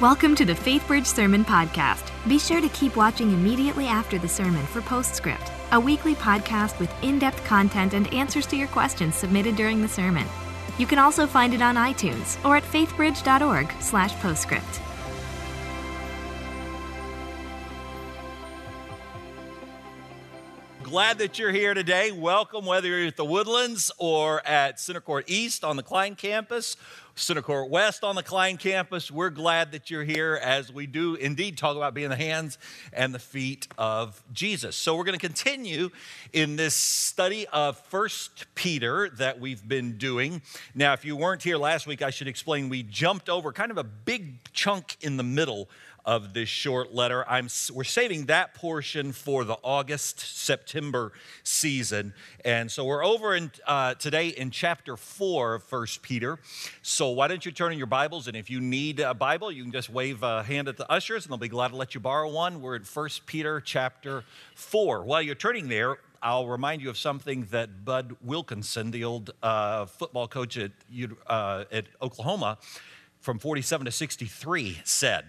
Welcome to the FaithBridge Sermon Podcast. Be sure to keep watching immediately after the sermon for Postscript, a weekly podcast with in depth content and answers to your questions submitted during the sermon. You can also find it on iTunes or at faithbridge.org/slash postscript. Glad that you're here today. Welcome, whether you're at the Woodlands or at Center Court East on the Klein campus, Center Court West on the Klein campus. We're glad that you're here as we do indeed talk about being the hands and the feet of Jesus. So we're going to continue in this study of First Peter that we've been doing. Now, if you weren't here last week, I should explain we jumped over kind of a big chunk in the middle of this short letter. I'm, we're saving that portion for the August September season. And so we're over in, uh, today in chapter 4 of First Peter. So why don't you turn in your Bibles? And if you need a Bible, you can just wave a hand at the ushers and they'll be glad to let you borrow one. We're in First Peter chapter 4. While you're turning there, I'll remind you of something that Bud Wilkinson, the old uh, football coach at, uh, at Oklahoma, from 47 to 63 said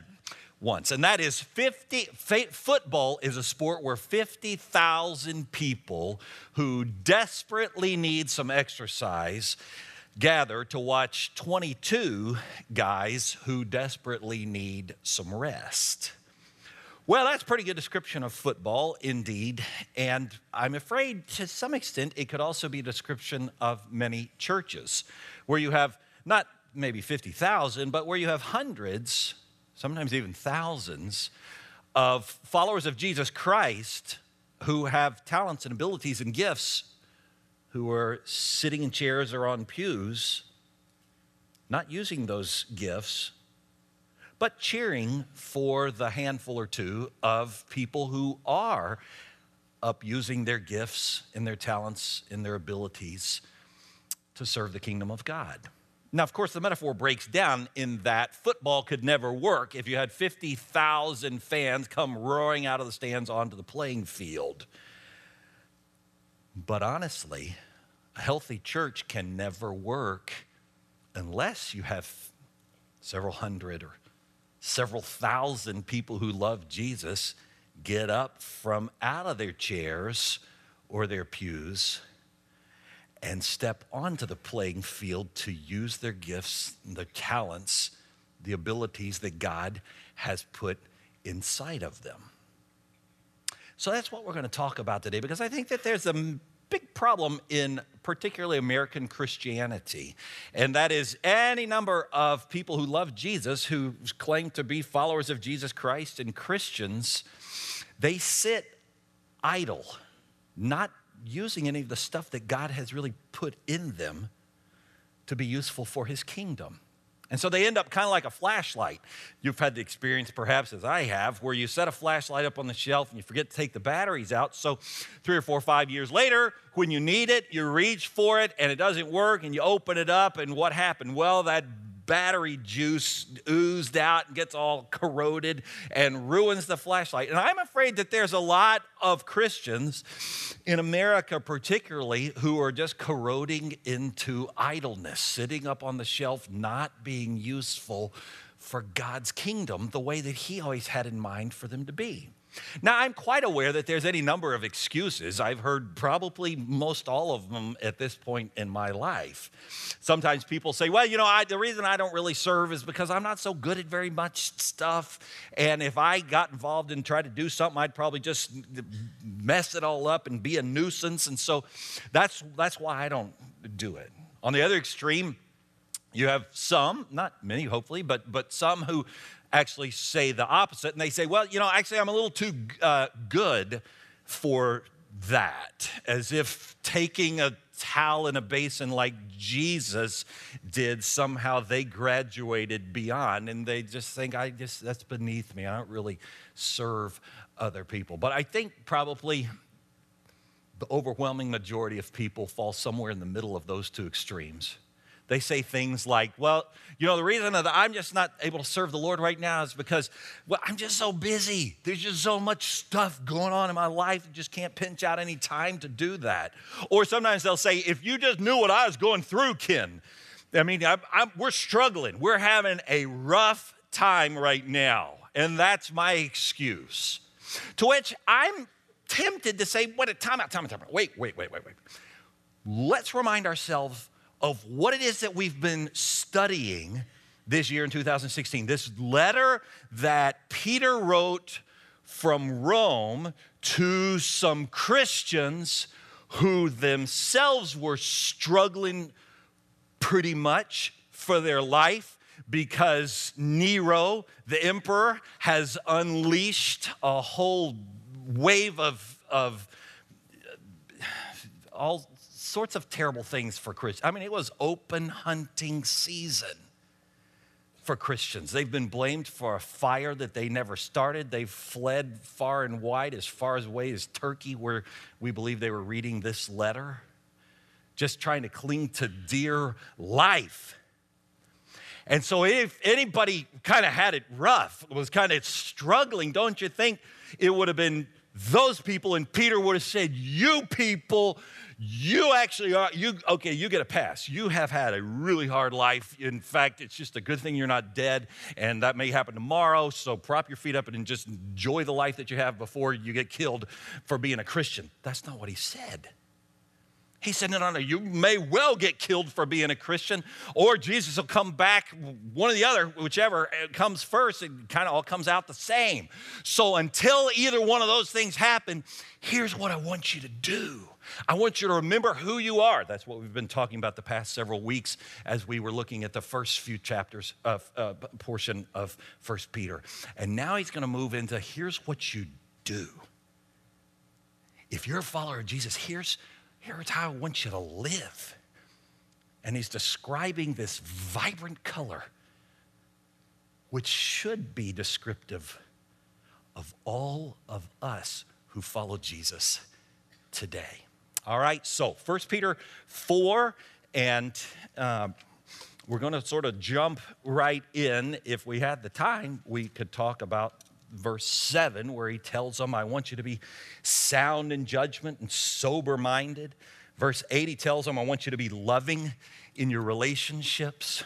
once, and that is 50. Football is a sport where 50,000 people who desperately need some exercise gather to watch 22 guys who desperately need some rest. Well, that's pretty good description of football, indeed. And I'm afraid to some extent it could also be a description of many churches where you have not maybe 50,000, but where you have hundreds sometimes even thousands, of followers of Jesus Christ who have talents and abilities and gifts who are sitting in chairs or on pews, not using those gifts, but cheering for the handful or two of people who are up using their gifts and their talents and their abilities to serve the kingdom of God. Now, of course, the metaphor breaks down in that football could never work if you had 50,000 fans come roaring out of the stands onto the playing field. But honestly, a healthy church can never work unless you have several hundred or several thousand people who love Jesus get up from out of their chairs or their pews and step onto the playing field to use their gifts, their talents, the abilities that God has put inside of them. So that's what we're going to talk about today because I think that there's a big problem in particularly American Christianity, and that is any number of people who love Jesus, who claim to be followers of Jesus Christ and Christians, they sit idle, not using any of the stuff that God has really put in them to be useful for his kingdom. And so they end up kind of like a flashlight. You've had the experience, perhaps as I have, where you set a flashlight up on the shelf and you forget to take the batteries out. So, three or four or five years later, when you need it, you reach for it and it doesn't work, and you open it up, and what happened? Well, that battery juice oozed out and gets all corroded and ruins the flashlight. And I'm afraid that there's a lot of Christians in America, particularly, who are just corroding into idleness, sitting up on the shelf, not being useful for God's kingdom the way that He always had in mind for them to be. Now, I'm quite aware that there's any number of excuses. I've heard probably most all of them at this point in my life. Sometimes people say, well, you know, I, the reason I don't really serve is because I'm not so good at very much stuff. And if I got involved and tried to do something, I'd probably just mess it all up and be a nuisance. And so that's, that's why I don't do it. On the other extreme, you have some, not many, hopefully, but, but some who actually say the opposite. And they say, well, you know, actually, I'm a little too uh, good for that, as if taking a towel in a basin like Jesus did, somehow they graduated beyond. And they just think, I just, that's beneath me. I don't really serve other people. But I think probably the overwhelming majority of people fall somewhere in the middle of those two extremes they say things like, well, you know, the reason that I'm just not able to serve the Lord right now is because, well, I'm just so busy. There's just so much stuff going on in my life. I just can't pinch out any time to do that. Or sometimes they'll say, if you just knew what I was going through, Ken, I mean, I, I, we're struggling. We're having a rough time right now, and that's my excuse. To which I'm tempted to say, wait, time out, time out, time out. Wait, wait, wait, wait, wait. Let's remind ourselves of what it is that we've been studying this year in 2016. This letter that Peter wrote from Rome to some Christians who themselves were struggling pretty much for their life because Nero, the emperor, has unleashed a whole wave of, of all sorts of terrible things for Christians. I mean, it was open hunting season for Christians. They've been blamed for a fire that they never started. They've fled far and wide, as far away as Turkey, where we believe they were reading this letter, just trying to cling to dear life. And so, if anybody kind of had it rough, was kind of struggling, don't you think it would have been those people? And Peter would have said, You people, you actually are, you, okay, you get a pass. You have had a really hard life. In fact, it's just a good thing you're not dead, and that may happen tomorrow. So prop your feet up and just enjoy the life that you have before you get killed for being a Christian. That's not what he said. He said, No, no, no, you may well get killed for being a Christian, or Jesus will come back, one or the other, whichever comes first, it kind of all comes out the same. So until either one of those things happen, here's what I want you to do. I want you to remember who you are. That's what we've been talking about the past several weeks as we were looking at the first few chapters of uh, portion of First Peter. And now he's going to move into here's what you do. If you're a follower of Jesus, here's Here's how I want you to live. And he's describing this vibrant color, which should be descriptive of all of us who follow Jesus today. All right, so 1 Peter 4, and uh, we're going to sort of jump right in. If we had the time, we could talk about verse 7, where he tells them, I want you to be sound in judgment and sober minded. Verse 8, he tells them, I want you to be loving in your relationships.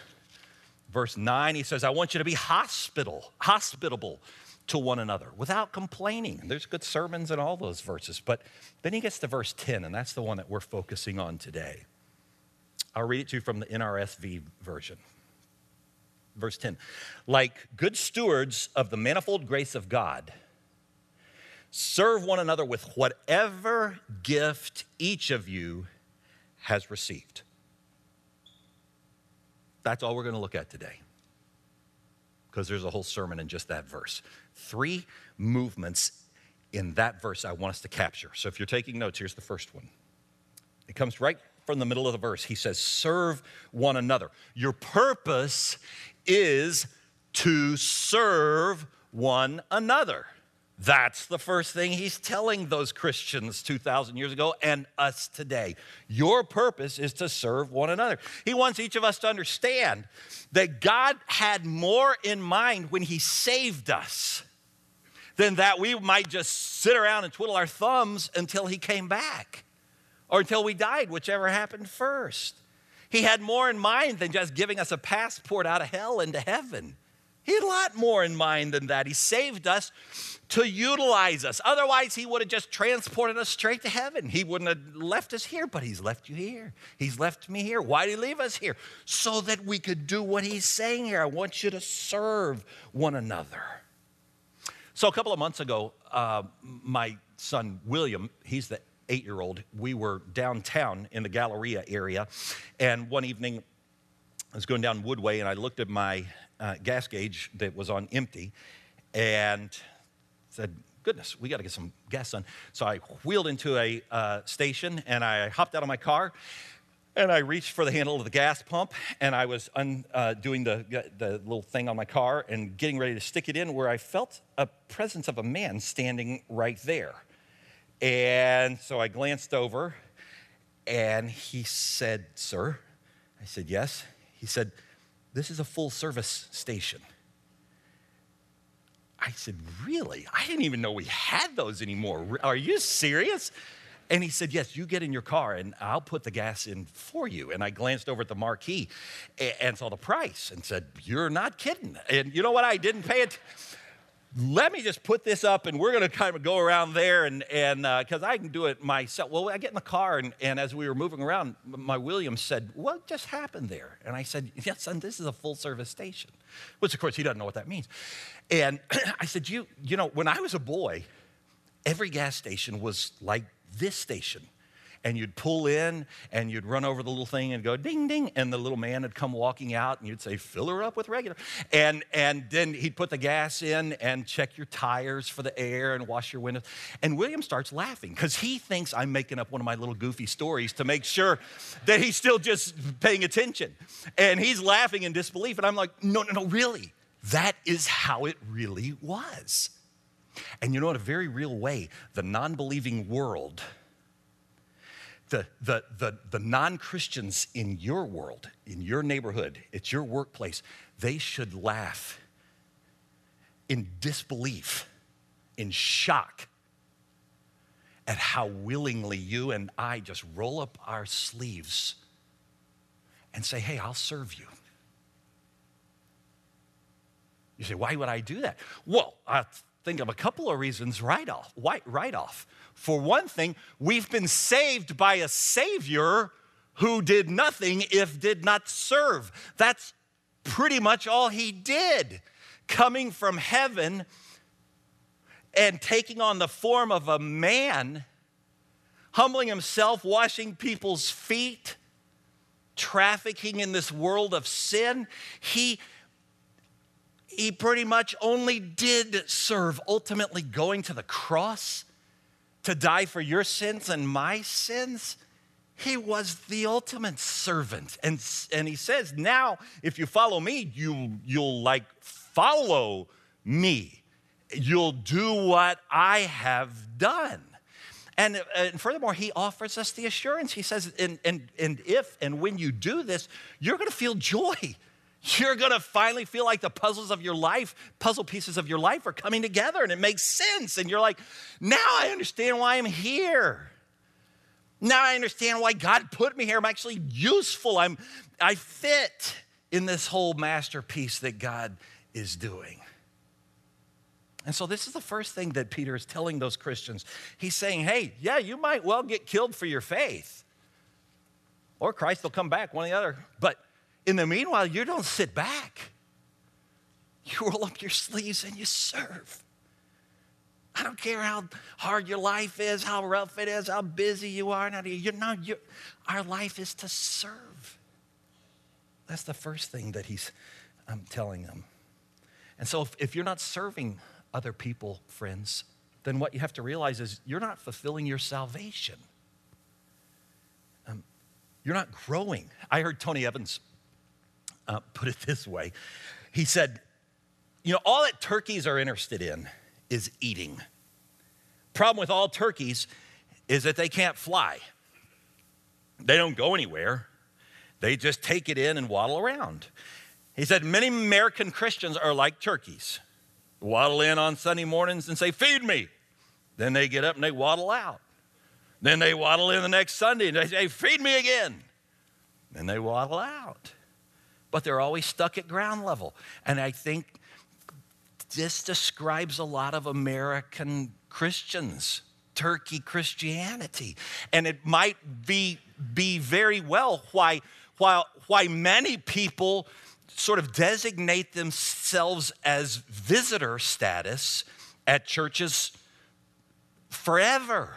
Verse 9, he says, I want you to be hospital, hospitable to one another without complaining. There's good sermons in all those verses. But then he gets to verse 10, and that's the one that we're focusing on today. I'll read it to you from the NRSV version verse 10. Like good stewards of the manifold grace of God, serve one another with whatever gift each of you has received. That's all we're going to look at today because there's a whole sermon in just that verse. Three movements in that verse I want us to capture. So if you're taking notes, here's the first one. It comes right from the middle of the verse. He says, Serve one another. Your purpose is to serve one another. That's the first thing he's telling those Christians 2,000 years ago and us today. Your purpose is to serve one another. He wants each of us to understand that God had more in mind when he saved us than that we might just sit around and twiddle our thumbs until he came back or until we died, whichever happened first. He had more in mind than just giving us a passport out of hell into heaven. He had a lot more in mind than that. He saved us to utilize us. Otherwise, he would have just transported us straight to heaven. He wouldn't have left us here, but he's left you here. He's left me here. Why did he leave us here? So that we could do what he's saying here. I want you to serve one another. So, a couple of months ago, uh, my son William, he's the eight year old, we were downtown in the Galleria area. And one evening, I was going down Woodway and I looked at my uh, gas gauge that was on empty and said, Goodness, we got to get some gas on. So I wheeled into a uh, station and I hopped out of my car and I reached for the handle of the gas pump and I was undoing uh, the, the little thing on my car and getting ready to stick it in where I felt a presence of a man standing right there. And so I glanced over and he said, Sir, I said, Yes. He said, This is a full service station. I said, Really? I didn't even know we had those anymore. Are you serious? And he said, Yes, you get in your car and I'll put the gas in for you. And I glanced over at the marquee and saw the price and said, You're not kidding. And you know what? I didn't pay it let me just put this up and we're going to kind of go around there and and because uh, i can do it myself. Well i get in the car and, and as we were moving around my williams said what just happened there? And i said yes son this is a full service station which of course he doesn't know what that means. And i said you you know when i was a boy every gas station was like this station and you'd pull in and you'd run over the little thing and go ding ding and the little man would come walking out and you'd say fill her up with regular. And and then he'd put the gas in and check your tires for the air and wash your windows. And william starts laughing because he thinks i'm making up one of my little goofy stories to make sure that he's still just paying attention. And he's laughing in disbelief and i'm like no no no really. That is how it really was. And you know in a very real way the non-believing world the, the, the, the non Christians in your world, in your neighborhood, it's your workplace, they should laugh in disbelief, in shock at how willingly you and I just roll up our sleeves and say, Hey, I'll serve you. You say, Why would I do that? Well, I think of a couple of reasons right off. Right off. For one thing, we've been saved by a Savior who did nothing if did not serve. That's pretty much all he did. Coming from heaven and taking on the form of a man, humbling himself, washing people's feet, trafficking in this world of sin. He he pretty much only did serve, ultimately going to the cross to die for your sins and my sins. He was the ultimate servant. And, and he says, now if you follow me, you, you'll like follow me. You'll do what I have done. And, and, furthermore, he offers us the assurance. He says, and, and, and if and when you do this, you're going to feel joy. You're to finally feel like the puzzles of your life, puzzle pieces of your life are coming together and it makes sense. And you're like, now I understand why I'm here. Now I understand why God put me here. I'm actually useful. I'm, I fit in this whole masterpiece that God is doing. And so, this is the first thing that Peter is telling those Christians. He's saying, hey, yeah, you might well get killed for your faith, or Christ will come back, one or the other. But in the meanwhile, you don't sit back. You roll up your sleeves and you serve. I don't care how hard your life is, how rough it is, how busy you are. You're not, you're, our life is to serve. That's the first thing that he's um, telling them. And so, if, if you're not serving other people, friends, then what you have to realize is you're not fulfilling your salvation. Um, you're not growing. I heard Tony Evans uh, put it this way. He said, You know, all that turkeys are interested in is eating. Problem with all turkeys is that they can't fly, they don't go anywhere, they just take it in and waddle around. He said, Many American Christians are like turkeys. Waddle in on Sunday mornings and say, Feed me. Then they get up and they waddle out. Then they waddle in the next Sunday and they say, Feed me again. Then they waddle out but they're always stuck at ground level. And I think this describes a lot of American Christians, Turkey Christianity. And it might be, be very well why, why, why many people sort of designate themselves as visitor status at churches forever.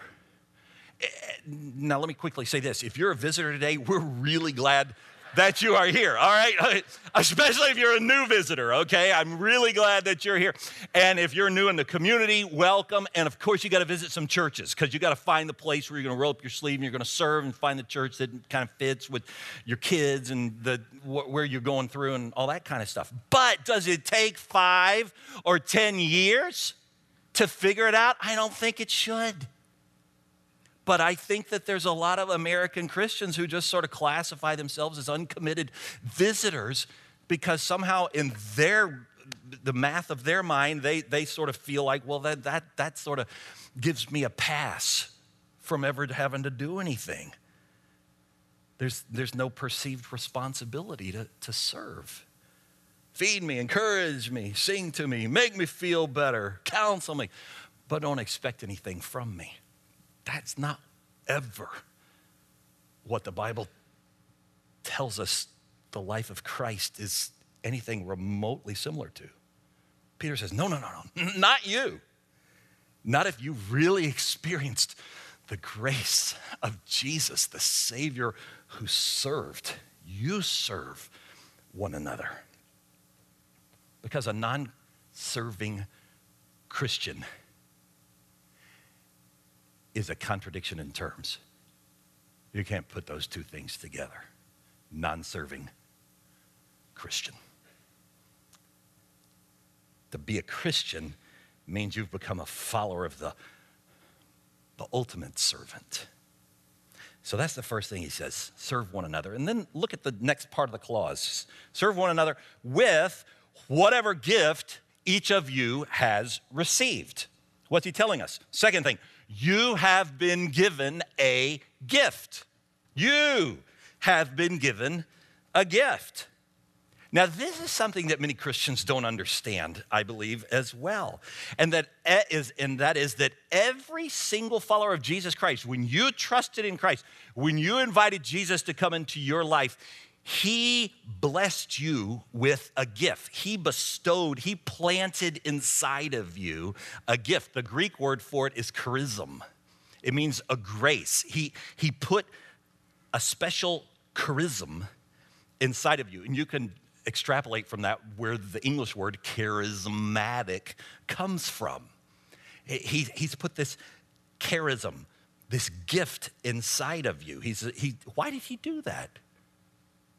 Eh, eh, now, let me quickly say this. If you're a visitor today, we're really glad that you are here, all right? Especially if you're a new visitor, okay? I'm really glad that you're here. And if you're new in the community, welcome. And of course, you got to visit some churches because you got to find the place where you're going to roll up your sleeve and you're going to serve and find the church that kind of fits with your kids and the where you're going through and all that kind of stuff. But does it take five or 10 years to figure it out? I don't think it should. But I think that there's a lot of American Christians who just sort of classify themselves as uncommitted visitors because somehow in their the math of their mind, they, they sort of feel like, well, that, that, that sort of gives me a pass from ever having to do anything. There's, there's no perceived responsibility to, to serve. Feed me, encourage me, sing to me, make me feel better, counsel me, but don't expect anything from me. That's not ever what the Bible tells us the life of Christ is anything remotely similar to. Peter says, No, no, no, no, not you. Not if you really experienced the grace of Jesus, the Savior who served. You serve one another. Because a non serving Christian is a contradiction in terms. You can't put those two things together. Non serving Christian. To be a Christian means you've become a follower of the, the ultimate servant. So that's the first thing he says serve one another. And then look at the next part of the clause serve one another with whatever gift each of you has received. What's he telling us? Second thing, you have been given a gift. You have been given a gift. Now, this is something that many Christians don't understand, I believe, as well. And that is, and that is that every single follower of Jesus Christ, when you trusted in Christ, when you invited Jesus to come into your life, he blessed you with a gift. He bestowed, he planted inside of you a gift. The Greek word for it is charism. It means a grace. He, he put a special charism inside of you. And you can extrapolate from that where the English word charismatic comes from. He, he's put this charism, this gift inside of you. He's, he, why did he do that?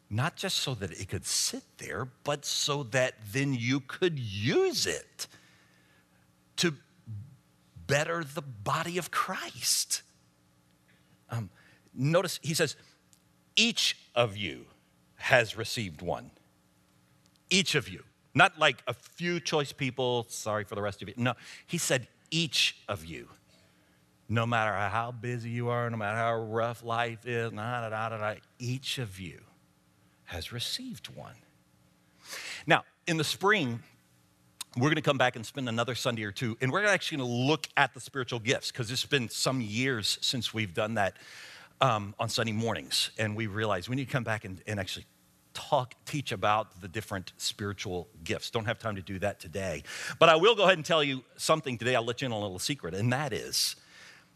Not just so that it could sit there, but so that then you could use it to better the body of Christ. Um, notice he says, each of you has received one each of you. Not like a few choice people, sorry for the rest of you. No, he said each of you. No matter how busy you are, no matter how rough life is, nah, nah, nah, each of you has received one. Now, in the spring, we're going to come back and spend another Sunday or two, and we're actually going to look at the spiritual gifts because it's been some years since we've done that um, on Sunday mornings. And we realized we need to come back and, and actually talk, teach about the different spiritual gifts. Don't have time to do that today. But I will go ahead and tell you something today. I'll let you in on a little secret, and that is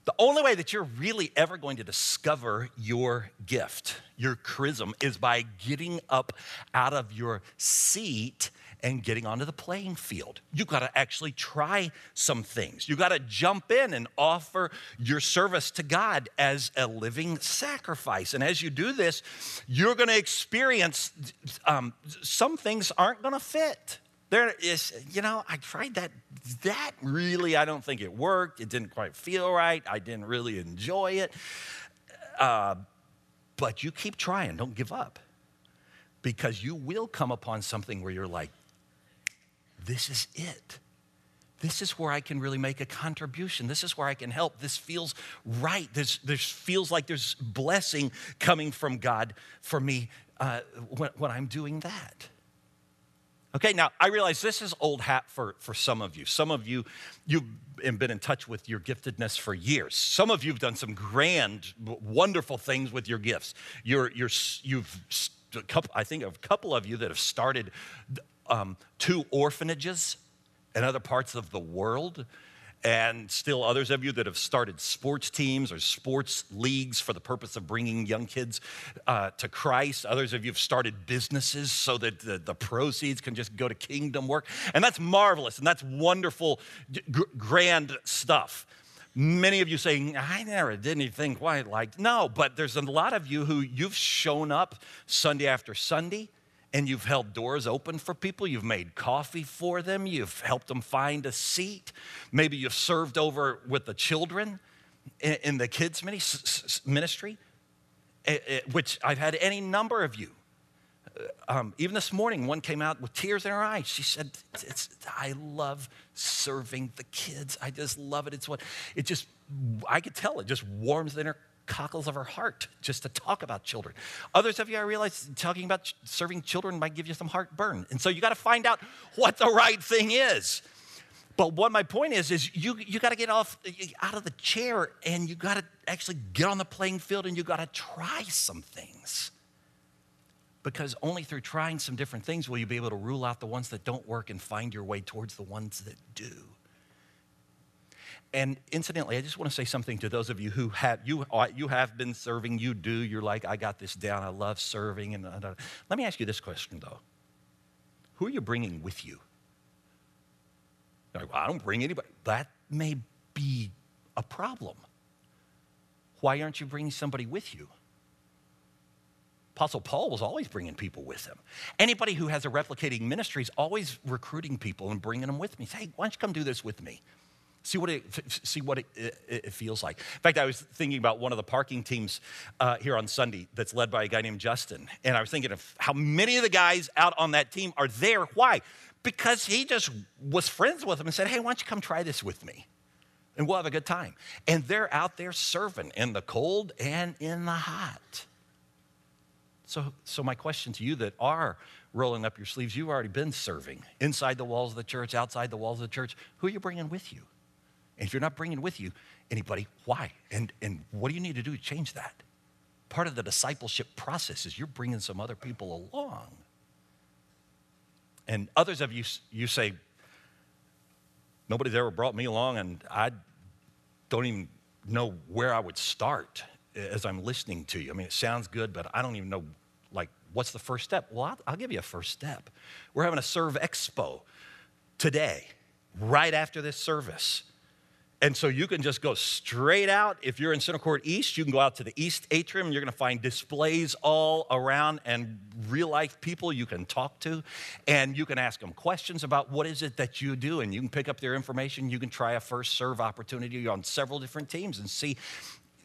the only way that you're really ever going to discover your gift, your charism, is by getting up out of your seat and getting onto the playing field. You've got to actually try some things. You've got to jump in and offer your service to God as a living sacrifice. And as you do this, you're going to experience um, some things aren't going to fit. There is, you know, I tried that. That really, I don't think it worked. It didn't quite feel right. I didn't really enjoy it. Uh, but you keep trying, don't give up because you will come upon something where you're like, this is it. This is where I can really make a contribution. This is where I can help. This feels right. This, this feels like there's blessing coming from God for me uh, when, when I'm doing that. Okay, now I realize this is old hat for, for some of you. Some of you, you've been in touch with your giftedness for years. Some of you have done some grand, wonderful things with your gifts. You're, you're, you've, I think, a couple of you that have started um, two orphanages in other parts of the world, and still others of you that have started sports teams or sports leagues for the purpose of bringing young kids uh, to Christ. Others of you have started businesses so that the, the, proceeds can just go to kingdom work. And that's marvelous and that's wonderful, g- grand stuff. Many of you saying, I never did anything quite like, no, but there's a lot of you who you've shown up Sunday after Sunday and you've held doors open for people. You've made coffee for them. You've helped them find a seat. Maybe you've served over with the children in the kids' ministry, eh, eh, which I've had any number of you uh, um, even this morning, one came out with tears in her eyes. She said, I love serving the kids. I just love it. It's what, it just, I could tell it just warms the inner cockles of her heart just to talk about children. Others of you, I realize, talking about serving children might give you some heartburn. And so you got to find out what the right thing is. But what my point is, is you, you got to get off out of the chair and you got to actually get on the playing field and you got to try some things. Because only through trying some different things will you be able to rule out the ones that don't work and find your way towards the ones that do. And incidentally, I just want to say something to those of you who have you uh, you have been serving. You do. You're like, I got this down. I love serving. And uh, let me ask you this question though: Who are you bringing with you? Like, well, I don't bring anybody. That may be a problem. Why aren't you bringing somebody with you? Apostle Paul was always bringing people with him. Anybody who has a replicating ministry is always recruiting people and bringing them with me. Say, hey, why don't you come do this with me? See what it, see what it, it, it, feels like. In fact, I was thinking about one of the parking teams uh, here on Sunday that's led by a guy named Justin. And I was thinking of how many of the guys out on that team are there. Why? Because he just was friends with them and said, hey, why don't you come try this with me? And we'll have a good time. And they're out there serving in the cold and in the hot. So, so my question to you that are rolling up your sleeves, you've already been serving inside the walls of the church, outside the walls of the church. Who are you bringing with you? And if you're not bringing with you anybody, why? And, and what do you need to do to change that? Part of the discipleship process is you're bringing some other people along. And others of you, you say, nobody's ever brought me along, and I don't even know where I would start as I'm listening to you. I mean, it sounds good, but I don't even know, like, what's the first step? Well, I'll, I'll give you a first step. We're having a Serve Expo today, right after this service. And so you can just go straight out. If you're in Center Court East, you can go out to the East Atrium. You're going to find displays all around and real life people you can talk to. And you can ask them questions about what is it that you do. And you can pick up their information. You can try a first serve opportunity on several different teams and see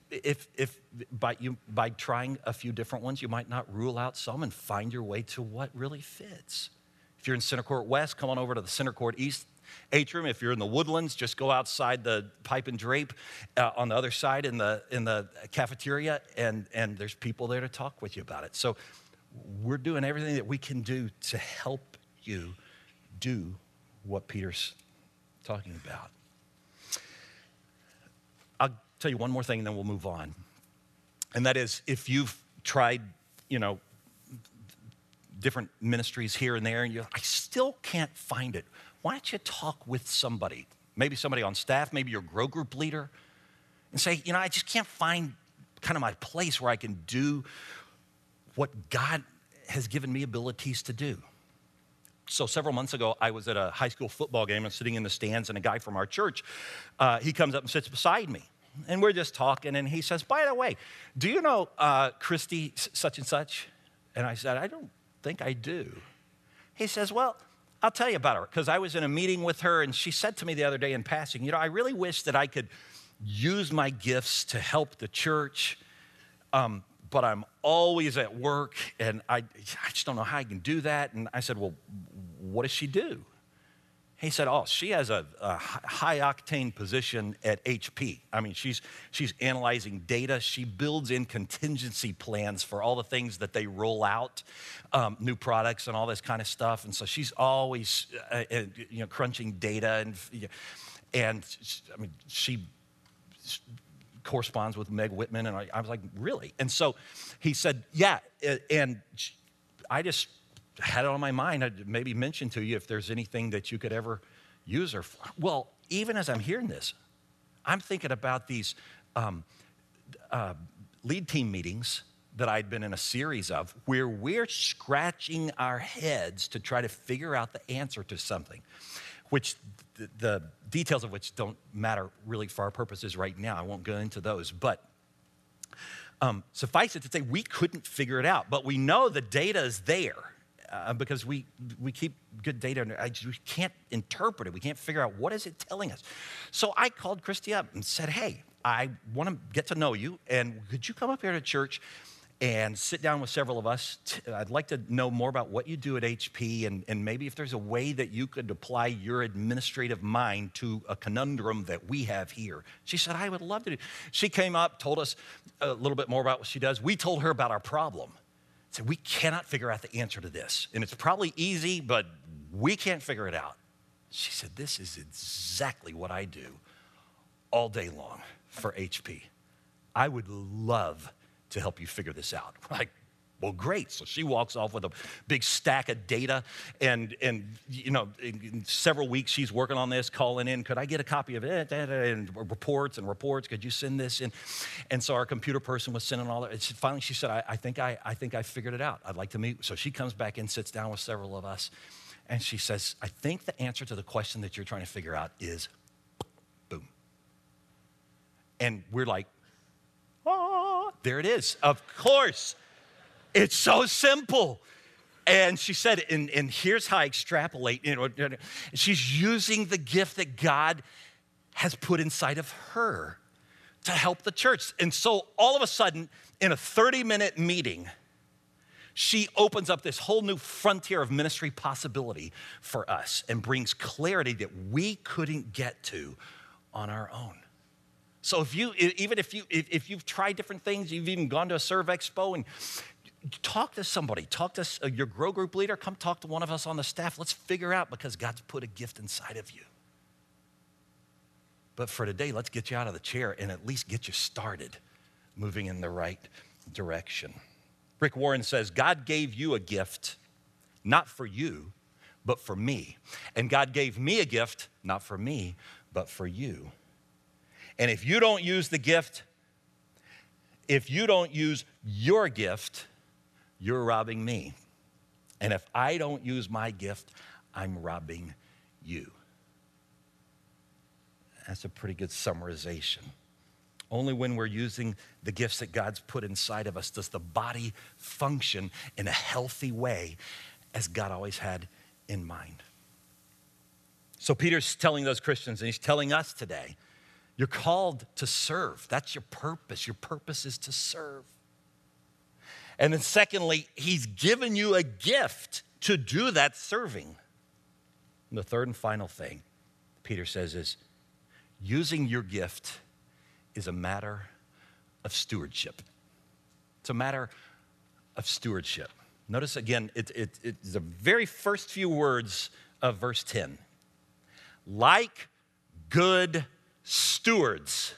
if, if by, you, by trying a few different ones, you might not rule out some and find your way to what really fits. If you're in Center Court West, come on over to the Center Court East atrium. If you're in the woodlands, just go outside the pipe and drape uh, on the other side in the, in the cafeteria, and, and there's people there to talk with you about it. So we're doing everything that we can do to help you do what Peter's talking about. I'll tell you one more thing and then we'll move on. And that is if you've tried, you know, different ministries here and there and you're I still can't find it why don't you talk with somebody, maybe somebody on staff, maybe your grow group leader, and say, you know, I just can't find kind of my place where I can do what God has given me abilities to do. So several months ago, I was at a high school football game and sitting in the stands, and a guy from our church, uh, he comes up and sits beside me. And we're just talking, and he says, By the way, do you know uh, Christy such and such? And I said, I don't think I do. He says, Well, I'll tell you about her because I was in a meeting with her and she said to me the other day in passing, You know, I really wish that I could use my gifts to help the church, um, but I'm always at work and I, I just don't know how I can do that. And I said, Well, what does she do? He said, "Oh, she has a, a, high octane position at HP. I mean, she's she's analyzing data. She builds in contingency plans for all the things that they roll out, um, new products and all this kind of stuff. And so she's always, uh, uh you know, crunching data and and I mean, she corresponds with Meg Whitman. And I, I was like, really? And so he said, yeah. And I just had it on my mind. I'd maybe mention to you if there's anything that you could ever use for. Well, even as I'm hearing this, I'm thinking about these um, uh, lead team meetings that I'd been in a series of where we're scratching our heads to try to figure out the answer to something, which the, the details of which don't matter really for our purposes right now. I won't go into those. But um, suffice it to say, we couldn't figure it out, but we know the data is there uh, because we, we keep good data and I, we can't interpret it. We can't figure out what is it telling us. So I called Christy up and said, hey, I want to get to know you, and could you come up here to church and sit down with several of us. I'd like to know more about what you do at HP and, and maybe if there's a way that you could apply your administrative mind to a conundrum that we have here. She said, I would love to do. She came up, told us a little bit more about what she does. We told her about our problem. Said, we cannot figure out the answer to this. And it's probably easy, but we can't figure it out. She said, This is exactly what I do all day long for HP. I would love to help you figure this out. Like, well, great. So she walks off with a big stack of data, and and you know, in several weeks she's working on this, calling in. Could I get a copy of it? And reports and reports. Could you send this in? And so our computer person was sending all that. Finally, she said, I, I think I, I think I figured it out. I'd like to meet. So she comes back in, sits down with several of us, and she says, I think the answer to the question that you're trying to figure out is, boom. And we're like, there it is. Of course. It's so simple. And she said, and, and here's how I extrapolate. You know, she's using the gift that God has put inside of her to help the church. And so all of a sudden, in a 30 minute meeting, she opens up this whole new frontier of ministry possibility for us and brings clarity that we couldn't get to on our own. So if you, even if you, if, if you've tried different things, you've even gone to a Serve Expo and talk to somebody, talk to uh, your grow group leader, come talk to one of us on the staff. Let's figure out because God's put a gift inside of you. But for today, let's get you out of the chair and at least get you started moving in the right direction. Rick Warren says, God gave you a gift, not for you, but for me. And God gave me a gift, not for me, but for you. And if you don't use the gift, if you don't use your gift, you're robbing me. And if I don't use my gift, I'm robbing you. That's a pretty good summarization. Only when we're using the gifts that God's put inside of us does the body function in a healthy way as God always had in mind. So Peter's telling those Christians, and he's telling us today you're called to serve. That's your purpose. Your purpose is to serve. And then, secondly, He's given you a gift to do that serving. And the third and final thing Peter says is using your gift is a matter of stewardship. It's a matter of stewardship. Notice again, it, it, it's the very first few words of verse 10. Like good stewards,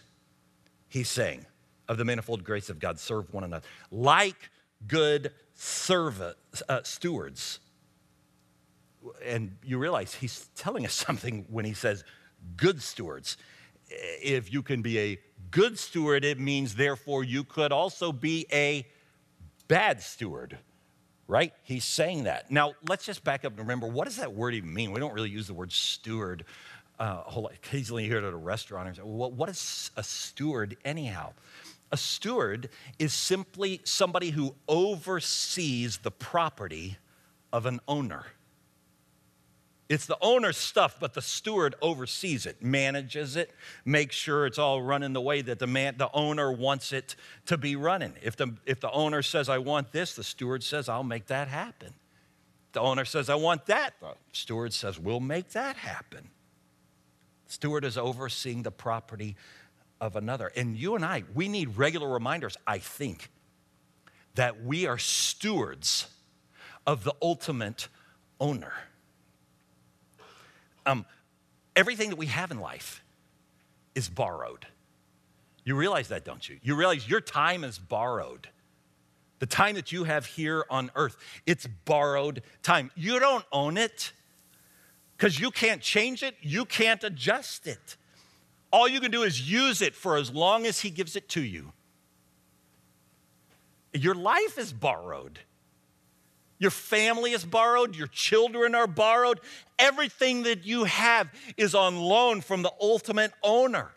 he's saying, of the manifold grace of God, serve one another. Like good servant, uh, stewards. And you realize he's telling us something when he says good stewards. If you can be a good steward, it means therefore you could also be a bad steward, right? He's saying that. Now, let's just back up and remember what does that word even mean? We don't really use the word steward uh, occasionally you hear it at a restaurant well, what is a steward anyhow? A steward is simply somebody who oversees the property of an owner. It's the owner's stuff, but the steward oversees it, manages it, makes sure it's all running the way that the, man, the owner wants it to be running. If the, if the owner says, I want this, the steward says, I'll make that happen. The owner says, I want that, the steward says, We'll make that happen. Steward is overseeing the property of another. And you and I, we need regular reminders, I think, that we are stewards of the ultimate owner. Um, everything that we have in life is borrowed. You realize that, don't you? You realize your time is borrowed. The time that you have here on earth, it's borrowed time. You don't own it because you can't change it, you can't adjust it. All you can do is use it for as long as He gives it to you. Your life is borrowed. Your family is borrowed. Your children are borrowed. Everything that you have is on loan from the ultimate owner.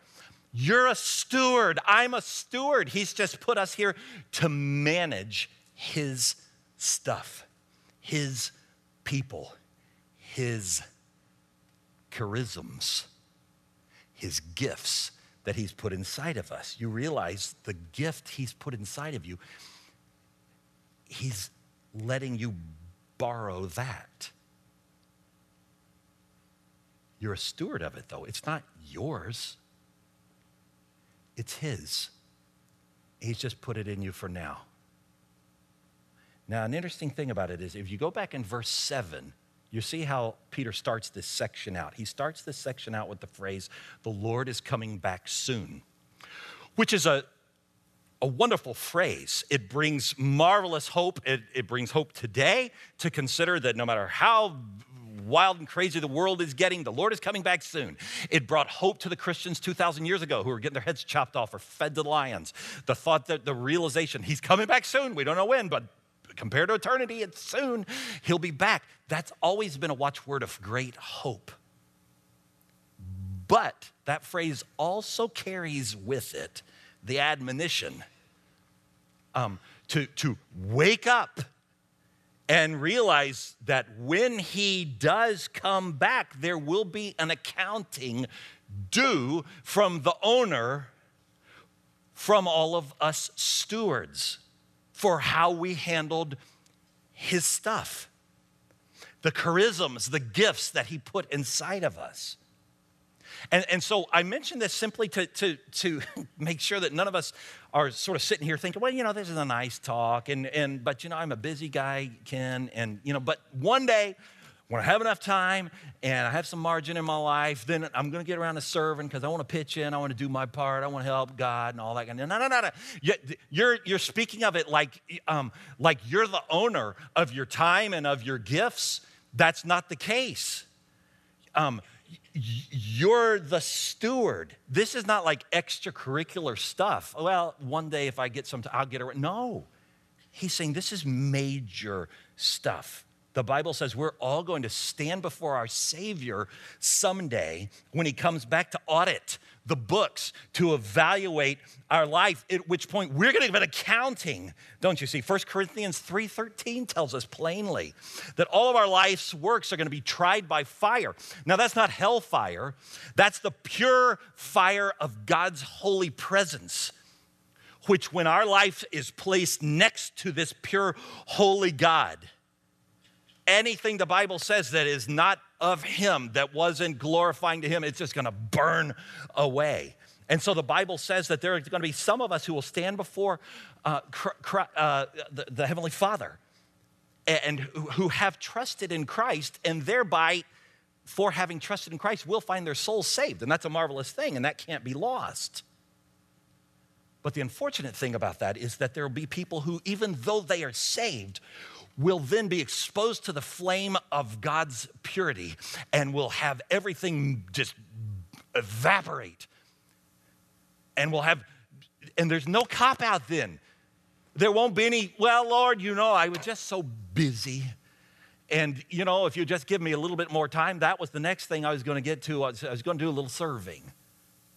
You're a steward. I'm a steward. He's just put us here to manage His stuff, His people, His charisms, his gifts that he's put inside of us. You realize the gift he's put inside of you He's letting you borrow that. You're a steward of it, though. It's not yours, it's His. He's just put it in you for now. Now, an interesting thing about it is if you go back in verse 7, you see how Peter starts this section out. He starts this section out with the phrase, the Lord is coming back soon, which is a, a wonderful phrase. It brings marvelous hope. It, it brings hope today to consider that no matter how wild and crazy the world is getting, the Lord is coming back soon. It brought hope to the Christians 2,000 years ago who were getting their heads chopped off or fed to lions. The thought that the realization, He's coming back soon. We don't know when, but compared to eternity, it's soon. He'll be back. That's always been a watchword of great hope. But that phrase also carries with it the admonition um, to, to wake up and realize that when he does come back, there will be an accounting due from the owner from all of us stewards for how we handled his stuff, the charisms, the gifts that he put inside of us. And, and so I mention this simply to, to, to make sure that none of us are sort of sitting here thinking, well, you know, this is a nice talk, and, and but you know, I'm a busy guy, Ken, and you know, but one day when I have enough time and I have some margin in my life, then I'm going to get around to serving because I want to pitch in, I want to do my part, I want to help God and all that. No, no, no, no. You're, you're speaking of it like, um, like you're the owner of your time and of your gifts. That's not the case. Um, you're the steward. This is not like extracurricular stuff. Well, one day if I get some, I'll get it. No. He's saying this is major stuff. The Bible says we're all going to stand before our Savior someday when He comes back to audit the books, to evaluate our life, at which point we're going to give an accounting, don't you see? 1 Corinthians 3.13 tells us plainly that all of our life's works are going to be tried by fire. Now, that's not hellfire. That's the pure fire of God's holy presence which when our life is placed next to this pure, holy God, anything the Bible says that is not of Him, that wasn't glorifying to Him, it's just gonna burn away. And so the Bible says that there are gonna be some of us who will stand before uh, uh, the, the Heavenly Father and who have trusted in Christ, and thereby, for having trusted in Christ, will find their souls saved. And that's a marvelous thing, and that can't be lost. But the unfortunate thing about that is that there will be people who, even though they are saved, will then be exposed to the flame of God's purity and will have everything just evaporate. And we'll have, and there's no cop out then. There won't be any, well, Lord, you know, I was just so busy. And, you know, if you just give me a little bit more time, that was the next thing I was going to get to. I was, I was going to do a little serving.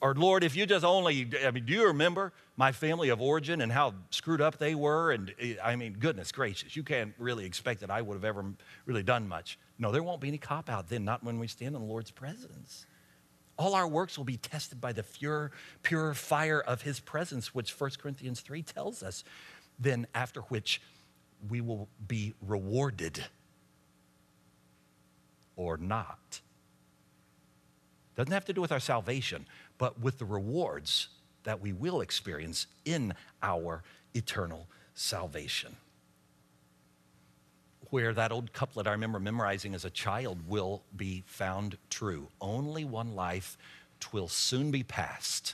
Or, Lord, if you just only, I mean, do you remember my family of origin and how screwed up they were? And eh, I mean, goodness gracious, you can't really expect that I would have ever really done much. No, there won't be any cop out then, not when we stand in the Lord's presence. All our works will be tested by the pure, pure fire of his presence, which 1 Corinthians 3 tells us. Then, after which we will be rewarded or not. Doesn't have to do with our salvation but with the rewards that we will experience in our eternal salvation. Where that old couplet I remember memorizing as a child will be found true. Only one life, twill soon be past.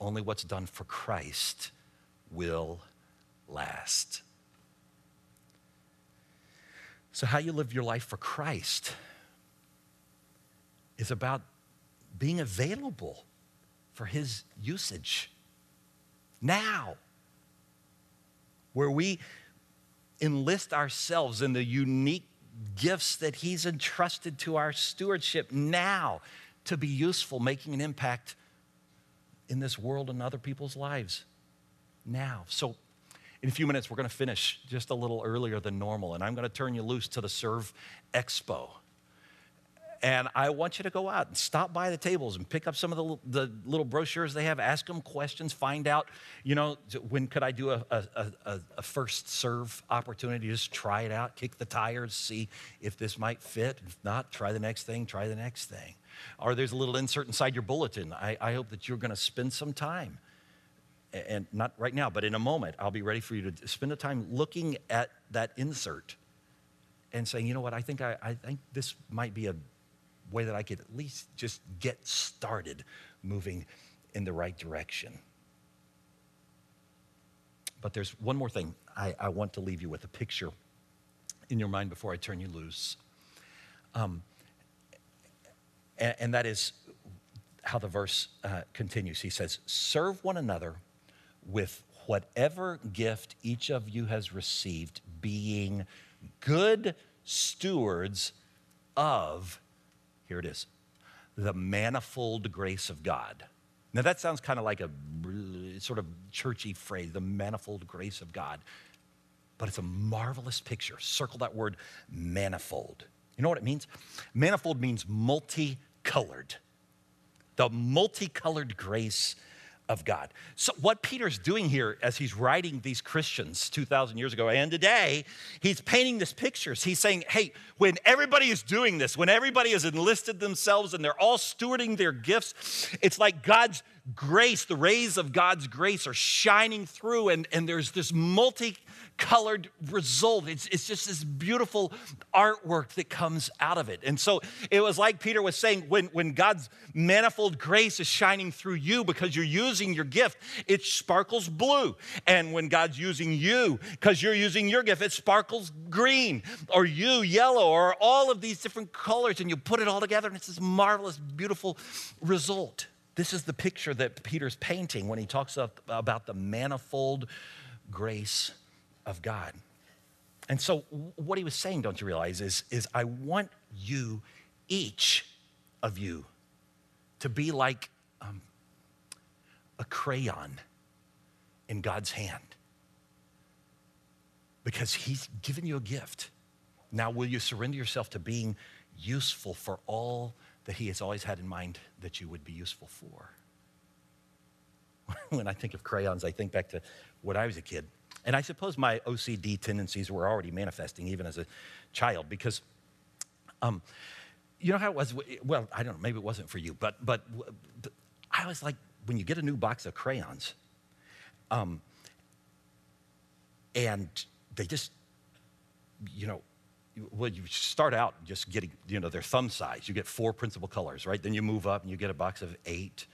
Only what's done for Christ will last. So, how you live your life for Christ is about being available for his usage. Now, where we enlist ourselves in the unique gifts that he's entrusted to our stewardship now to be useful, making an impact in this world and other people's lives now. So, in a few minutes, we're going to finish just a little earlier than normal, and I'm going to turn you loose to the Serve Expo. And I want you to go out and stop by the tables and pick up some of the, the little brochures they have, ask them questions, find out, you know, when could I do a, a, a, a first serve opportunity? Just try it out, kick the tires, see if this might fit. If not, try the next thing, try the next thing. Or there's a little insert inside your bulletin. I, I hope that you're going to spend some time and not right now, but in a moment, I'll be ready for you to spend the time looking at that insert and saying, you know what, I think I, I think this might be a way that I could at least just get started moving in the right direction. But there's one more thing I, I want to leave you with a picture in your mind before I turn you loose. Um, and, and, that is how the verse uh, continues. He says, Serve one another with whatever gift each of you has received, being good stewards of here it is the manifold grace of God. Now, that sounds kind of like a sort of churchy phrase, the manifold grace of God. But it's a marvelous picture. Circle that word manifold. You know what it means? Manifold means multicolored. The multicolored grace of God. So, what Peter's doing here as he's writing these Christians 2,000 years ago and today, he's painting this picture. He's saying, hey, when everybody is doing this, when everybody has enlisted themselves and they're all stewarding their gifts, it's like God's grace, the rays of God's grace are shining through, and, and there's this multi colored result. It's, it's just this beautiful artwork that comes out of it. And so it was like Peter was saying when, when God's manifold grace is shining through you because you're using your gift, it sparkles blue. And when God's using you because you're using your gift, it sparkles green, or you yellow, or all of these different colors, and you put it all together, and it's this marvelous, beautiful result. This is the picture that Peter's painting when he talks about the manifold grace of God. And so, what he was saying, don't you realize, is, is I want you, each of you, to be like um, a crayon in God's hand. Because he's given you a gift. Now, will you surrender yourself to being useful for all that he has always had in mind that you would be useful for? when I think of crayons, I think back to when I was a kid. And I suppose my OCD tendencies were already manifesting even as a child because, um, you know how it was? Well, I don't know, maybe it wasn't for you, but, but I was like, when you get a new box of crayons, um, and they just, you know, well, you start out just getting, you know, their thumb size. You get four principal colors, right? Then you move up and you get a box of eight,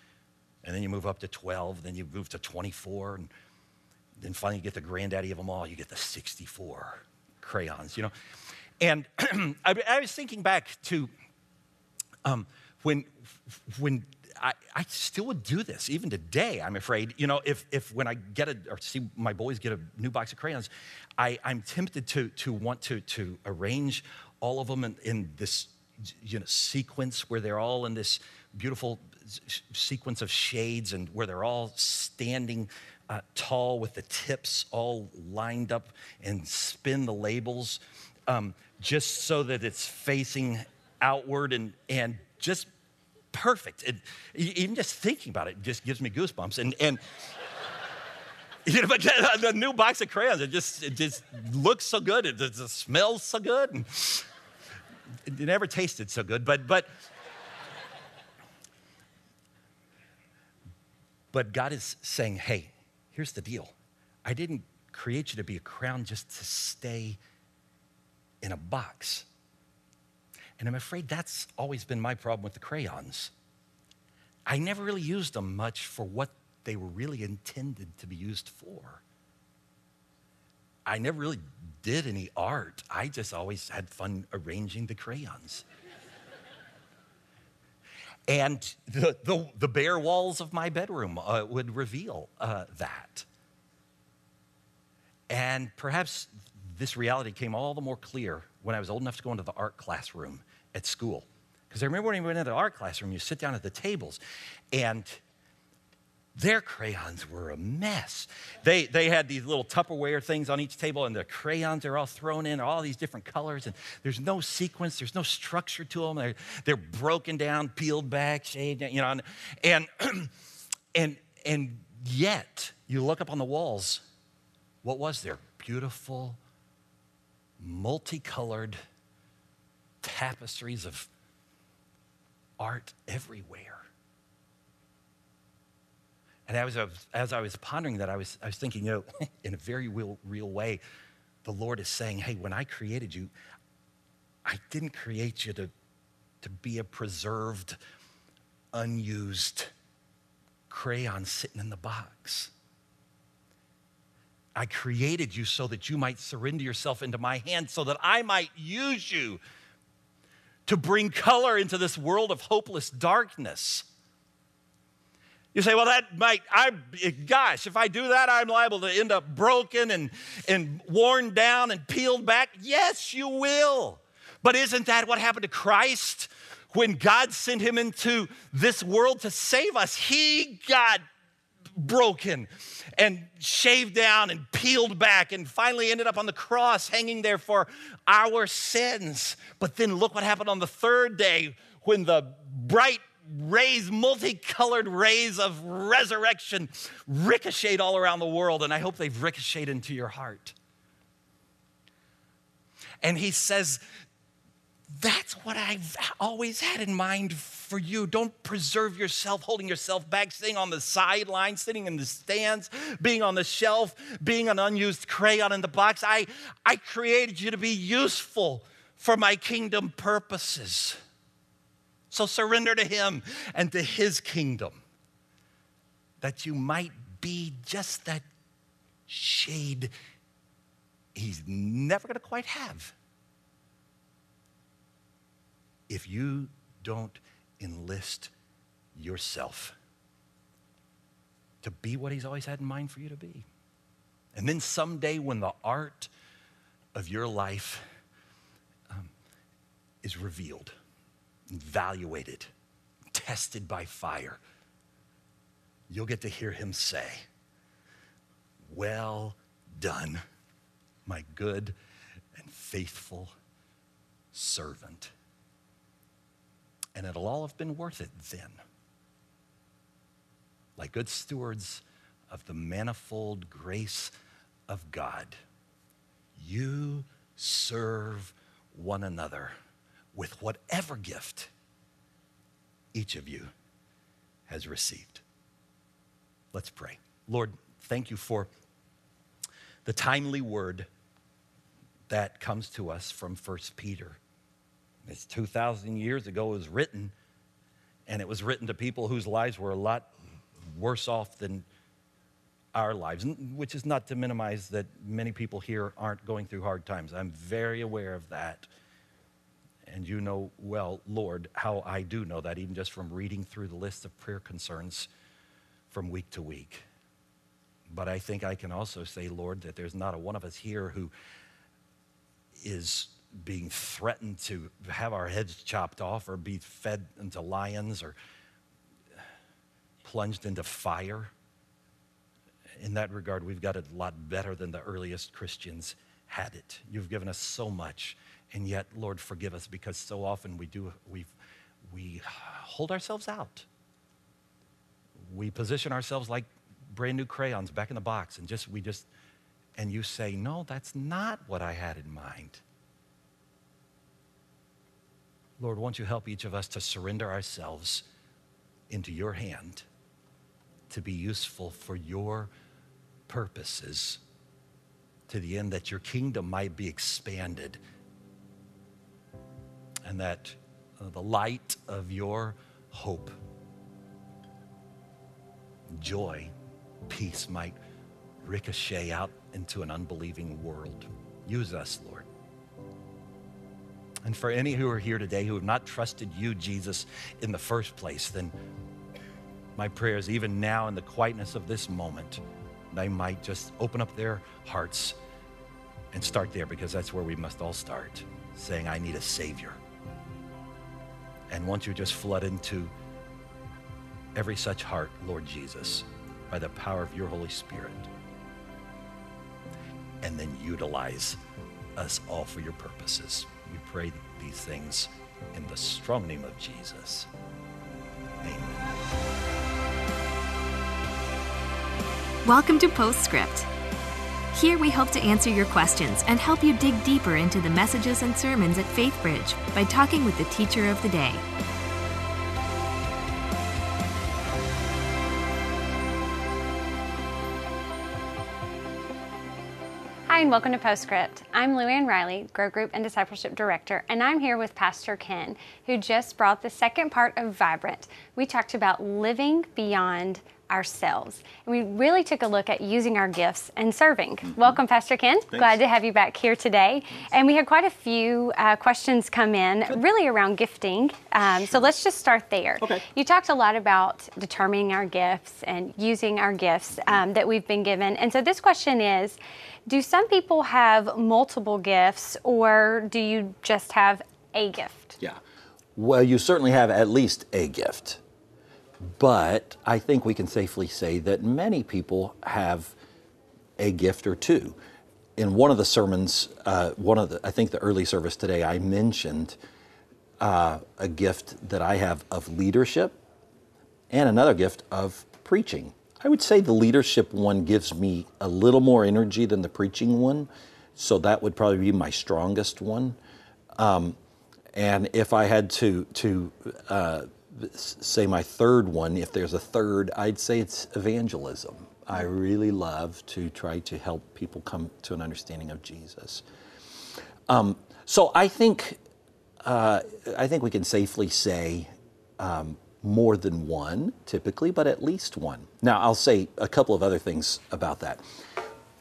and then you move up to 12, then you move to 24, and then finally you get the granddaddy of them all, you get the 64 crayons, you know. And I, I, was thinking back to um, when, when I, I, still would do this, even today, I'm afraid. You know, if, if when I get a, or see my boys get a new box of crayons, I, I'm tempted to, to want to, to arrange all of them in, in this you know, sequence where they're all in this beautiful sequence of shades and where they're all standing uh, tall with the tips all lined up and spin the labels um, just so that it's facing outward and, and just perfect. Even just thinking about it just gives me goosebumps. And, and you know, but uh, the new box of crayons, it just, it just looks so good. It, it smells so good. And it never tasted so good, but, but, but God is saying, hey, Here's the deal I didn't create you to be a crown just to stay in a box. And I'm afraid that's always been my problem with the crayons. I never really used them much for what they were really intended to be used for. I never really did any art. I just always had fun arranging the crayons. And the, the, the, bare walls of my bedroom uh, would reveal uh, that. And perhaps this reality came all the more clear when I was old enough to go into the art classroom at school. Because I remember when we went into art classroom, you sit down at the tables, and Their crayons were a mess. They, they had these little Tupperware things on each table, and the crayons are all thrown in, all these different colors, and there's no sequence, there's no structure to them. They're, they're broken down, peeled back, shaved, you know, and, and, and yet, you look up on the walls, what was there? Beautiful, multicolored tapestries of art everywhere. And as I was, as I was pondering that, I was, I was thinking, you know, in a very real, real way, the Lord is saying, hey, when I created you, I didn't create you to, to be a preserved, unused crayon sitting in the box. I created you so that you might surrender yourself into my hands, so that I might use you to bring color into this world of hopeless darkness. You say, well, that might, I, gosh, if I do that, I'm liable to end up broken and, and worn down and peeled back. Yes, you will. But isn't that what happened to Christ when God sent him into this world to save us? He got broken and shaved down and peeled back and finally ended up on the cross hanging there for our sins. But then look what happened on the third day when the bright rays, multicolored rays of resurrection ricocheted all around the world, and I hope they've ricocheted into your heart. And he says, That's what I've always had in mind for you. Don't preserve yourself, holding yourself back, sitting on the sideline, sitting in the stands, being on the shelf, being an unused crayon in the box. I, I created you to be useful for my kingdom purposes. So surrender to Him and to His kingdom that you might be just that shade He's never going to quite have if you don't enlist yourself to be what He's always had in mind for you to be. And then someday, when the art of your life um, is revealed, evaluated, tested by fire, you'll get to hear him say, Well done, my good and faithful servant. And it'll all have been worth it then. Like good stewards of the manifold grace of God, you serve one another with whatever gift each of you has received. Let's pray. Lord, thank you for the timely word that comes to us from 1 Peter. It's 2,000 years ago, it was written, and it was written to people whose lives were a lot worse off than our lives, which is not to minimize that many people here aren't going through hard times. I'm very aware of that. And you know well, Lord, how I do know that, even just from reading through the list of prayer concerns from week to week. But I think I can also say, Lord, that there's not a one of us here who is being threatened to have our heads chopped off or be fed into lions or plunged into fire. In that regard, we've got it a lot better than the earliest Christians had it. You've given us so much. And yet, Lord, forgive us because so often we do, we we hold ourselves out. We position ourselves like brand new crayons back in the box and just, we just, and you say, no, that's not what I had in mind. Lord, won't you help each of us to surrender ourselves into your hand to be useful for your purposes to the end that your kingdom might be expanded and that uh, the light of your hope, joy, peace might ricochet out into an unbelieving world. Use us, Lord. And for any who are here today who have not trusted you, Jesus, in the first place, then my prayer is even now in the quietness of this moment, they might just open up their hearts and start there because that's where we must all start, saying, I need a Savior. And won't you just flood into every such heart, Lord Jesus, by the power of your Holy Spirit. And then utilize us all for your purposes. We pray these things in the strong name of Jesus. Amen. Welcome to Postscript. Here we hope to answer your questions and help you dig deeper into the messages and sermons at FaithBridge by talking with the teacher of the day. And welcome to Postscript. I'm Luann Riley, Grow Group and Discipleship Director, and I'm here with Pastor Ken, who just brought the second part of Vibrant. We talked about living beyond ourselves. And we really took a look at using our gifts and serving. Mm-hmm. Welcome, Pastor Ken. Thanks. Glad to have you back here today. And we had quite a few uh, questions come in, Good. really around gifting. Um, so let's just start there. Okay. You talked a lot about determining our gifts and using our gifts um, that we've been given. And so this question is, do some people have multiple gifts or do you just have a gift? Yeah. Well, you certainly have at least a gift. But I think we can safely say that many people have a gift or two. In one of the sermons, uh, one of the, I think the early service today, I mentioned uh, a gift that I have of leadership and another gift of preaching. I would say the leadership one gives me a little more energy than the preaching one, so that would probably be my strongest one. Um, and if I had to to uh, say my third one, if there's a third, I'd say it's evangelism. I really love to try to help people come to an understanding of Jesus. Um, so I think uh, I think we can safely say um, more than one typically, but at least one. Now, I'll say a couple of other things about that.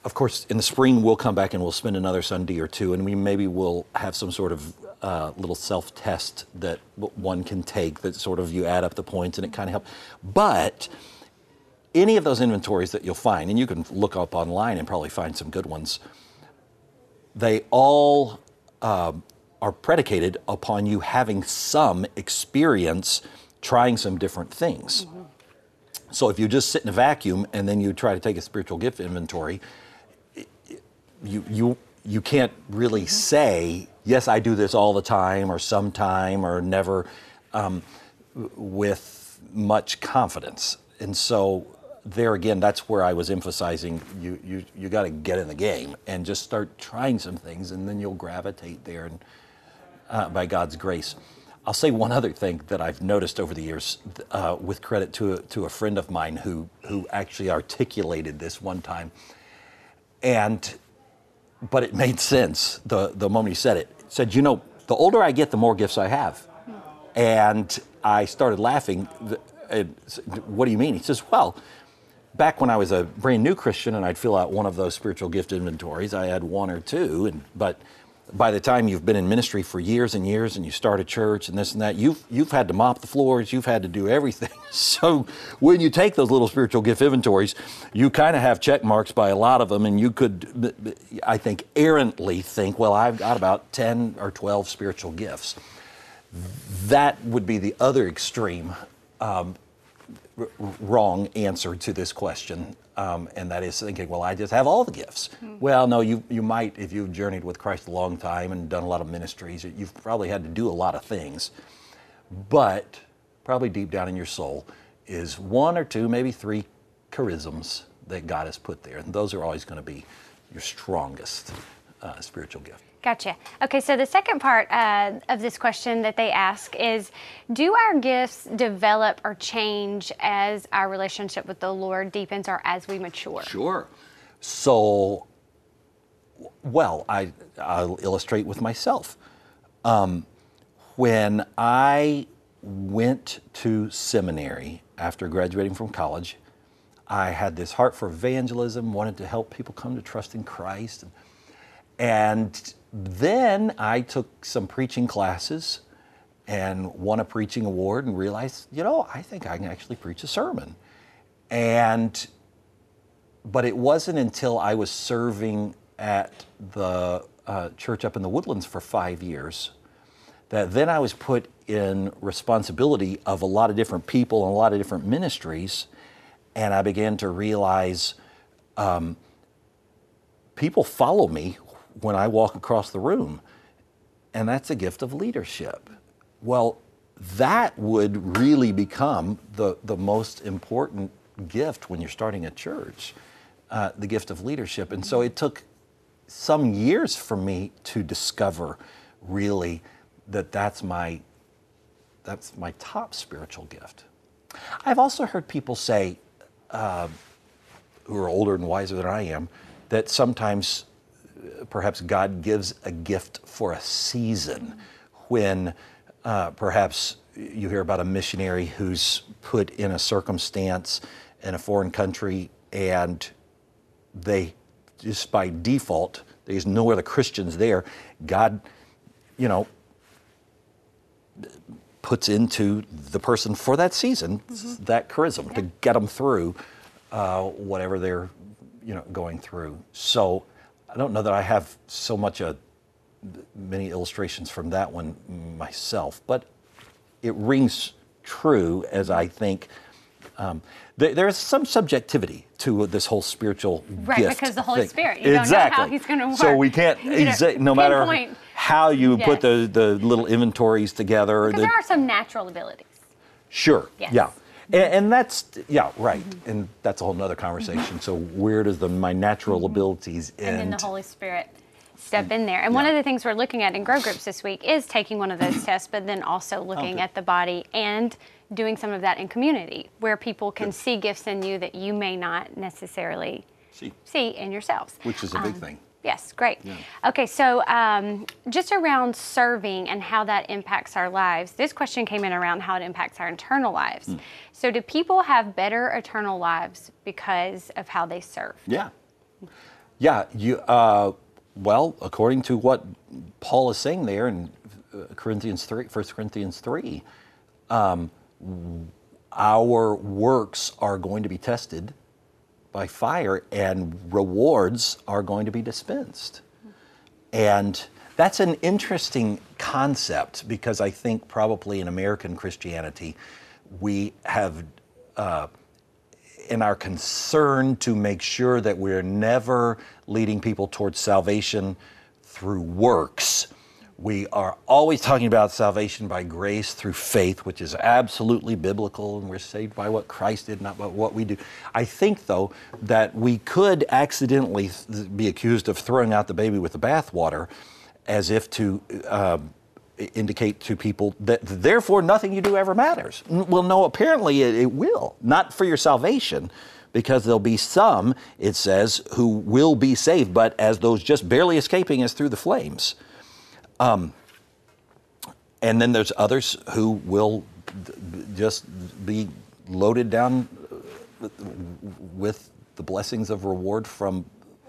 Of course, in the spring, we'll come back and we'll spend another Sunday or two, and we maybe will have some sort of uh, little self test that one can take that sort of you add up the points and it kind of helps. But any of those inventories that you'll find, and you can look up online and probably find some good ones, they all uh, are predicated upon you having some experience trying some different things. Mm-hmm. So if you just sit in a vacuum and then you try to take a spiritual gift inventory, you you you can't really mm-hmm. say yes, I do this all the time or sometime or never um, with much confidence. And so there again, that's where I was emphasizing you you you got to get in the game and just start trying some things, and then you'll gravitate there and uh, by God's grace. I'll say one other thing that I've noticed over the years, uh, with credit to a, to a friend of mine who who actually articulated this one time, and but it made sense the the moment he said it. Said, you know, the older I get, the more gifts I have, and I started laughing. What do you mean? He says, well. Back when I was a brand new Christian and I'd fill out one of those spiritual gift inventories, I had one or two, and but by the time you've been in ministry for years and years and you start a church and this and that, you've, you've had to mop the floors, you've had to do everything. So when you take those little spiritual gift inventories, you kind of have check marks by a lot of them, and you could, I think, errantly think, well, I've got about 10 or 12 spiritual gifts. That would be the other extreme um, r- wrong answer to this question. Um, and that is thinking, well, I just have all the gifts. Mm-hmm. Well, no, you, you might, if you've journeyed with Christ a long time and done a lot of ministries, you've probably had to do a lot of things. But probably deep down in your soul is one or two, maybe three charisms that God has put there. And those are always going to be your strongest uh, spiritual gift. Gotcha. Okay, so the second part uh, of this question that they ask is Do our gifts develop or change as our relationship with the Lord deepens or as we mature? Sure. So, well, I, I'll illustrate with myself. Um, when I went to seminary after graduating from college, I had this heart for evangelism, wanted to help people come to trust in Christ. And, then I took some preaching classes and won a preaching award and realized, you know, I think I can actually preach a sermon. And but it wasn't until I was serving at the uh, church up in the woodlands for five years that then I was put in responsibility of a lot of different people and a lot of different ministries. and I began to realize um, people follow me when I walk across the room, and that's a gift of leadership. Well, that would really become the, the most important gift when you're starting a church, uh, the gift of leadership. And so it took some years for me to discover really that that's my that's my top spiritual gift. I've also heard people say, uh, who are older and wiser than I am, that sometimes perhaps God gives a gift for a season when uh, perhaps you hear about a missionary who's put in a circumstance in a foreign country and they just by default there's no other Christians there. God, you know, puts into the person for that season mm-hmm. that charisma yeah. to get them through uh, whatever they're you know going through. So I don't know that I have so much a many illustrations from that one myself, but it rings true as I think. Um, th- there's some subjectivity to this whole spiritual right, gift because the Holy thing. Spirit. You exactly. don't know how He's going to work. So we can't, exa- no matter how you yes. put the, the little inventories together. Because the, there are some natural abilities. Sure. Yes. Yeah. And, and, that's yeah right, mm-hmm. and that's a whole other conversation. So where does the my natural mm-hmm. abilities end? And then the Holy Spirit step in there. And yeah. one of the things we're looking at in Grow Groups this week is taking one of those tests, but then also looking okay. at the body and doing some of that in community where people can Good. see gifts in you that you may not necessarily see, see in yourselves. Which is a big um, thing. Yes, great. Yeah. Okay, so um, just around serving and how that impacts our lives, this question came in around how it impacts our eternal lives. Mm. So, do people have better eternal lives because of how they serve? Yeah. Yeah, you, uh, well, according to what Paul is saying there in uh, Corinthians 3, 1 Corinthians 3, um, our works are going to be tested by fire and rewards are going to be dispensed. And that's an interesting concept because I think probably in American Christianity, we have, uh, in our concern to make sure that we're never leading people towards salvation through works, we are always talking about salvation by grace through faith, which is absolutely biblical, and we're saved by what Christ did, not by what we do. I think, though, that we could accidentally be accused of throwing out the baby with the bathwater as if to uh, indicate to people that therefore nothing you do ever matters. Well, no, apparently it, it will, not for your salvation because there'll be some, it says, who will be saved, but as those just barely escaping as through the flames. Um, and then there's others who will just be loaded down with the blessings of reward from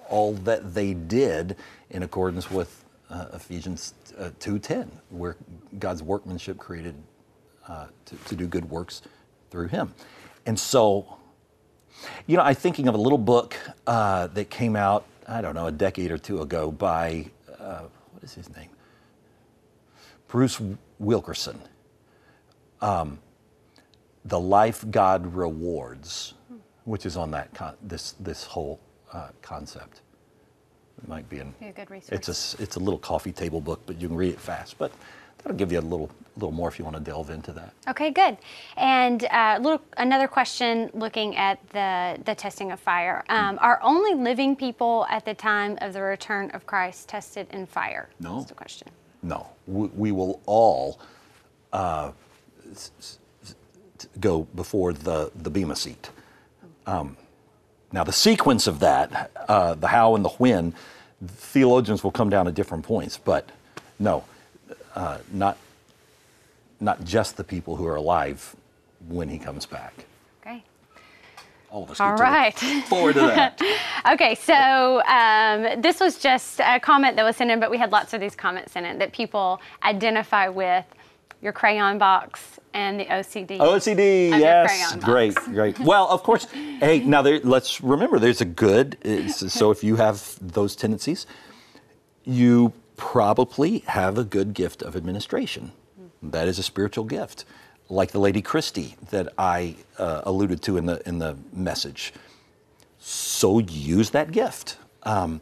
all that they did in accordance with uh, Ephesians uh, 2:10, where God's workmanship created uh, to, to, do good works through Him. And so, you know, I'm thinking of a little book uh, that came out, I don't know, a decade or two ago by uh, what is his name? Bruce Wilkerson, um, the life God rewards, which is on that con- this this whole uh, concept. It might be, an, be a good resource. It's a it's a little coffee table book, but you can read it fast. But that'll give you a little little more if you want to delve into that. Okay, good. And uh, little another question looking at the the testing of fire. Um, mm. Are only living people at the time of the return of Christ tested in fire? No. That's the question. No, we, we will all uh, go before the, the Bema seat. Um, now, the sequence of that, uh, the how and the when, theologians will come down at different points, but no, uh, not, not just the people who are alive when he comes back all of us all right. forward to that. okay, so um, this was just a comment that was sent in, but we had lots of these comments in it that people identify with your crayon box and the OCD. OCD, yes, great, great. Well, of course. hey, now there, let's remember there's a good. so if you have those tendencies, you probably have a good gift of administration. That is a spiritual gift. Like the Lady Christie that I uh, alluded to in the, in the message. So use that gift. Um,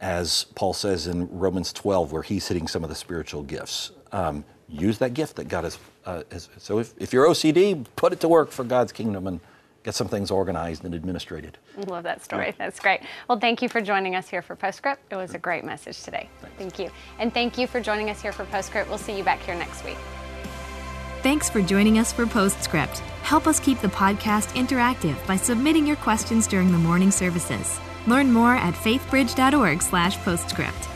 as Paul says in Romans 12, where he's hitting some of the spiritual gifts. Um, use that gift that God has. Uh, has so if, if you're OCD, put it to work for God's kingdom and get some things organized and administrated. Love that story. That's great. Well, thank you for joining us here for Postscript. It was a great message today. Thanks. Thank you. And thank you for joining us here for Postscript. We'll see you back here next week. Thanks for joining us for Postscript. Help us keep the podcast interactive by submitting your questions during the morning services. Learn more at faithbridge.org/postscript.